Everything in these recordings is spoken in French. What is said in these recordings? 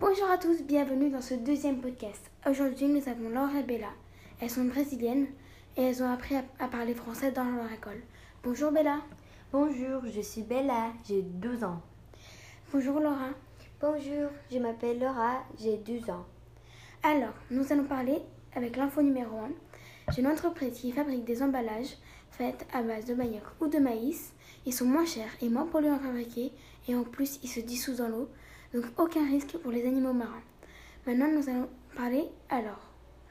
Bonjour à tous, bienvenue dans ce deuxième podcast. Aujourd'hui, nous avons Laura et Bella. Elles sont brésiliennes et elles ont appris à, à parler français dans leur école. Bonjour Bella. Bonjour, je suis Bella, j'ai 12 ans. Bonjour Laura. Bonjour, je m'appelle Laura, j'ai 12 ans. Alors, nous allons parler avec l'info numéro 1 d'une entreprise qui fabrique des emballages faits à base de manioc ou de maïs. Ils sont moins chers et moins polluants à fabriquer et en plus ils se dissouent dans l'eau, donc aucun risque pour les animaux marins. Maintenant, nous allons parler alors.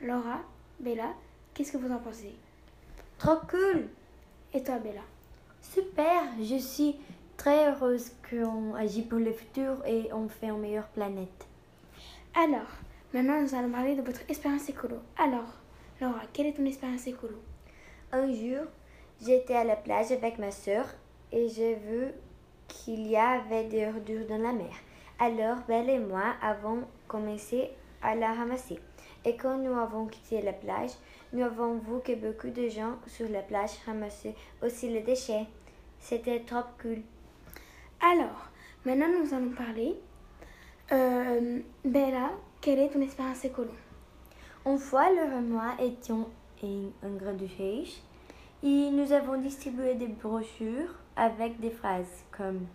Laura, Bella, qu'est-ce que vous en pensez? Trop cool Et toi Bella? Super, je suis très heureuse qu'on agit pour le futur et on fait une meilleure planète. Alors, maintenant nous allons parler de votre expérience écolo. Alors, Laura, quelle est ton expérience écolo? Un jour, j'étais à la plage avec ma sœur et j'ai vu qu'il y avait des ordures dans la mer. Alors, Belle et moi avons commencé à la ramasser. Et quand nous avons quitté la plage, nous avons vu que beaucoup de gens sur la plage ramassaient aussi les déchets. C'était trop cool. Alors, maintenant nous allons parler. Euh, Bella, quelle est ton expérience écolo? Une fois, le et moi étions en, riche et nous avons distribué des brochures avec des phrases comme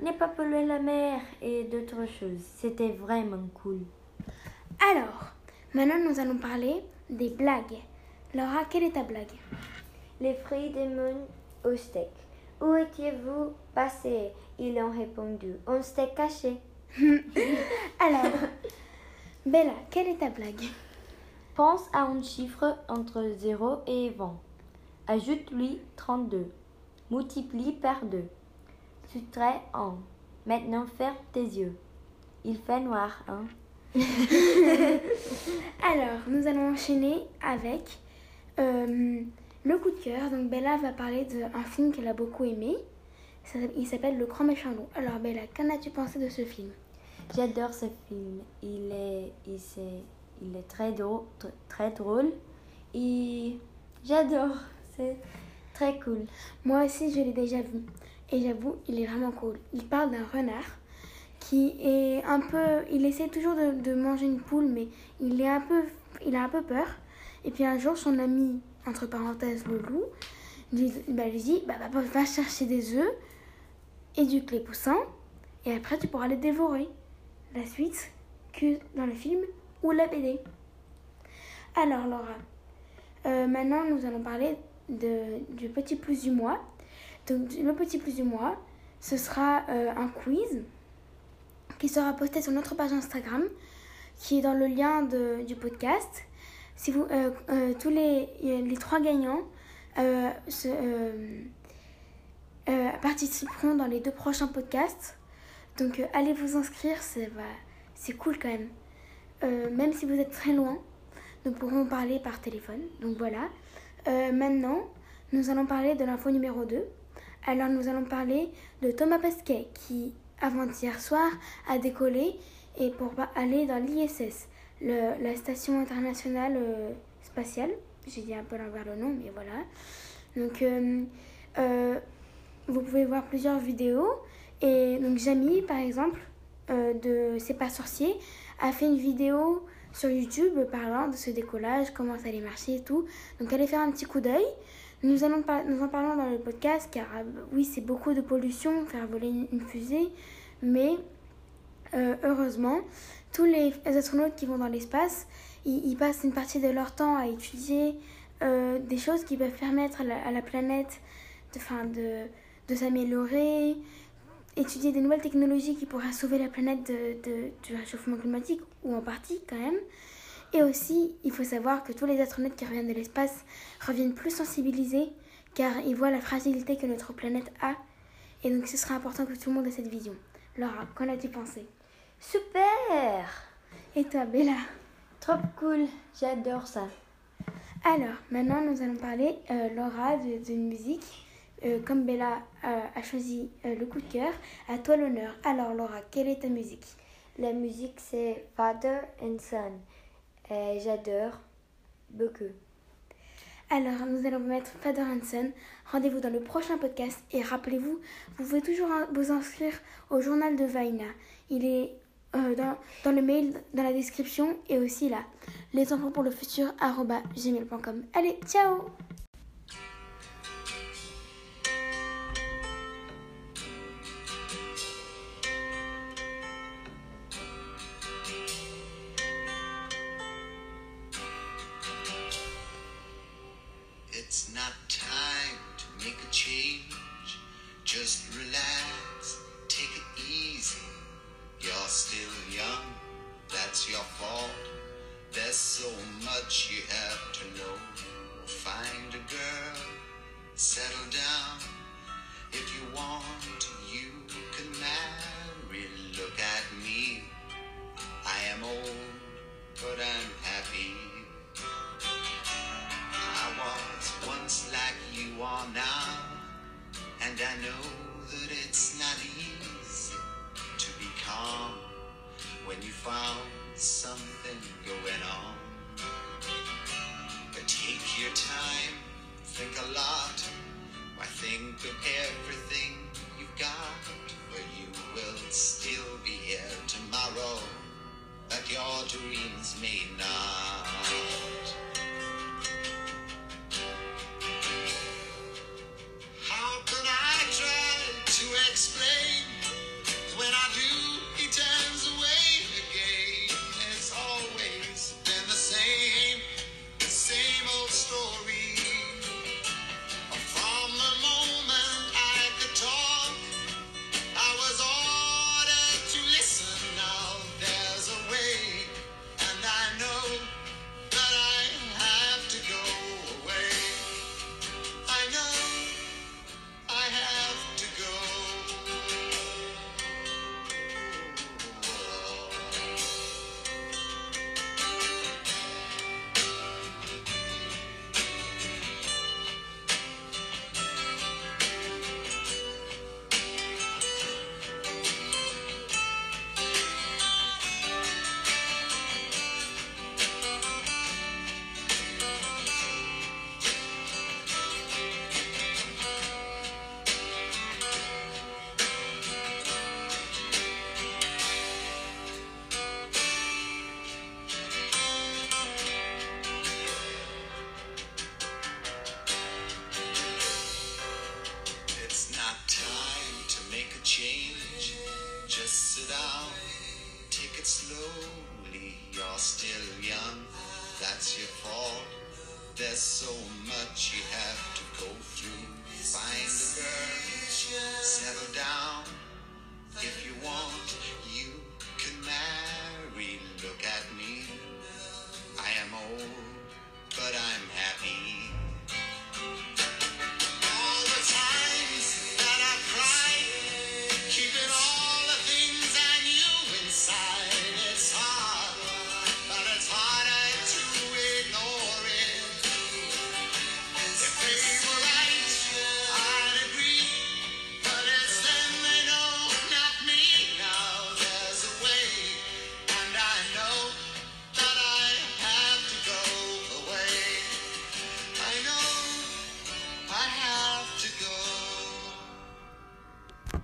Ne pas polluer la mer et d'autres choses. C'était vraiment cool. Alors, maintenant nous allons parler des blagues. Laura, quelle est ta blague? Les fruits de mon au steak. Où étiez-vous passé? Ils ont répondu On steak caché. Alors, Bella, quelle est ta blague? Pense à un chiffre entre 0 et 20. Ajoute-lui 32. Multiplie par 2. Soustrais 1. Maintenant ferme tes yeux. Il fait noir, hein Alors, nous allons enchaîner avec euh, le coup de cœur. Donc, Bella va parler d'un film qu'elle a beaucoup aimé. Ça- Il s'appelle Le Grand Méchant Loup. Alors, Bella, qu'en as-tu pensé de ce film? J'adore ce film. Il est, il, c'est- il est très drôle, très drôle. Et j'adore. C'est très cool. Moi aussi, je l'ai déjà vu. Et j'avoue, il est vraiment cool. Il parle d'un renard qui est un peu. Il essaie toujours de, manger une poule, mais il, est un peu, il a un peu peur. Et puis un jour, son ami, entre parenthèses, le loup, lui, bah, dit bah, bah, Va chercher des œufs, éduque les poussins, et après, tu pourras les dévorer. La suite que dans le film ou la BD. Alors, Laura, euh, maintenant, nous allons parler de, du petit plus du mois. Donc, le petit plus du mois, ce sera euh, un quiz qui sera posté sur notre page Instagram, qui est dans le lien du podcast. Si vous, euh, euh, tous les, trois gagnants participeront dans les deux prochains podcasts. Donc, allez vous inscrire, c'est c'est cool quand même. Même si vous êtes très loin, nous pourrons parler par téléphone. Donc voilà. Maintenant, nous allons parler de l'info numéro 2. Alors nous allons parler de Thomas Pesquet qui, avant-hier soir, a décollé et pour aller dans l'ISS, la station internationale euh, spatiale. J'ai dit un peu l'envers le nom, mais voilà. Donc euh, euh, vous pouvez voir plusieurs vidéos. Et donc Jamie, par exemple, de C'est pas sorcier, a fait une vidéo sur YouTube parlant de ce décollage, comment ça allait marcher et tout. Donc allez faire un petit coup d'œil. Nous, allons par- nous en parlons dans le podcast car euh, oui c'est beaucoup de pollution, faire voler une, fusée, mais euh, heureusement tous les astronautes qui vont dans l'espace, ils, passent une partie de leur temps à étudier euh, des choses qui peuvent permettre à la, planète de, de, de s'améliorer, étudier des nouvelles technologies qui pourraient sauver la planète de- du réchauffement climatique, ou en partie quand même. Et aussi, il faut savoir que tous les astronautes qui reviennent de l'espace reviennent plus sensibilisés, car ils voient la fragilité que notre planète a. Et donc, ce sera important que tout le monde ait cette vision. Laura, qu'en as-tu pensé? Super Et toi, Bella? Trop cool. J'adore ça. Alors, maintenant, nous allons parler, euh, Laura, de- d'une musique. Euh, comme Bella euh, a choisi le coup de cœur, à toi l'honneur. Alors, Laura, quelle est ta musique? La musique, c'est Father and Son. Et j'adore beaucoup. Alors, nous allons mettre Father Hansen. Rendez-vous dans le prochain podcast et rappelez-vous, vous pouvez toujours vous inscrire au journal de Vaina. Il est euh, dans, dans le mail, dans la description et aussi là, les enfants pour le futur gmail.com. Allez, ciao so much you have to know. Find a girl, settle down. If you want, you can marry. Look at me. I am old, but I'm happy. I was once like you are now, and I know that it's not easy to be calm when you found something going on. Take your time, think a lot. Why think of everything you've got? For you will still be here tomorrow, but your dreams may not. You're still young, that's your fault. There's so much you have to go through. Find a girl, settle down. If you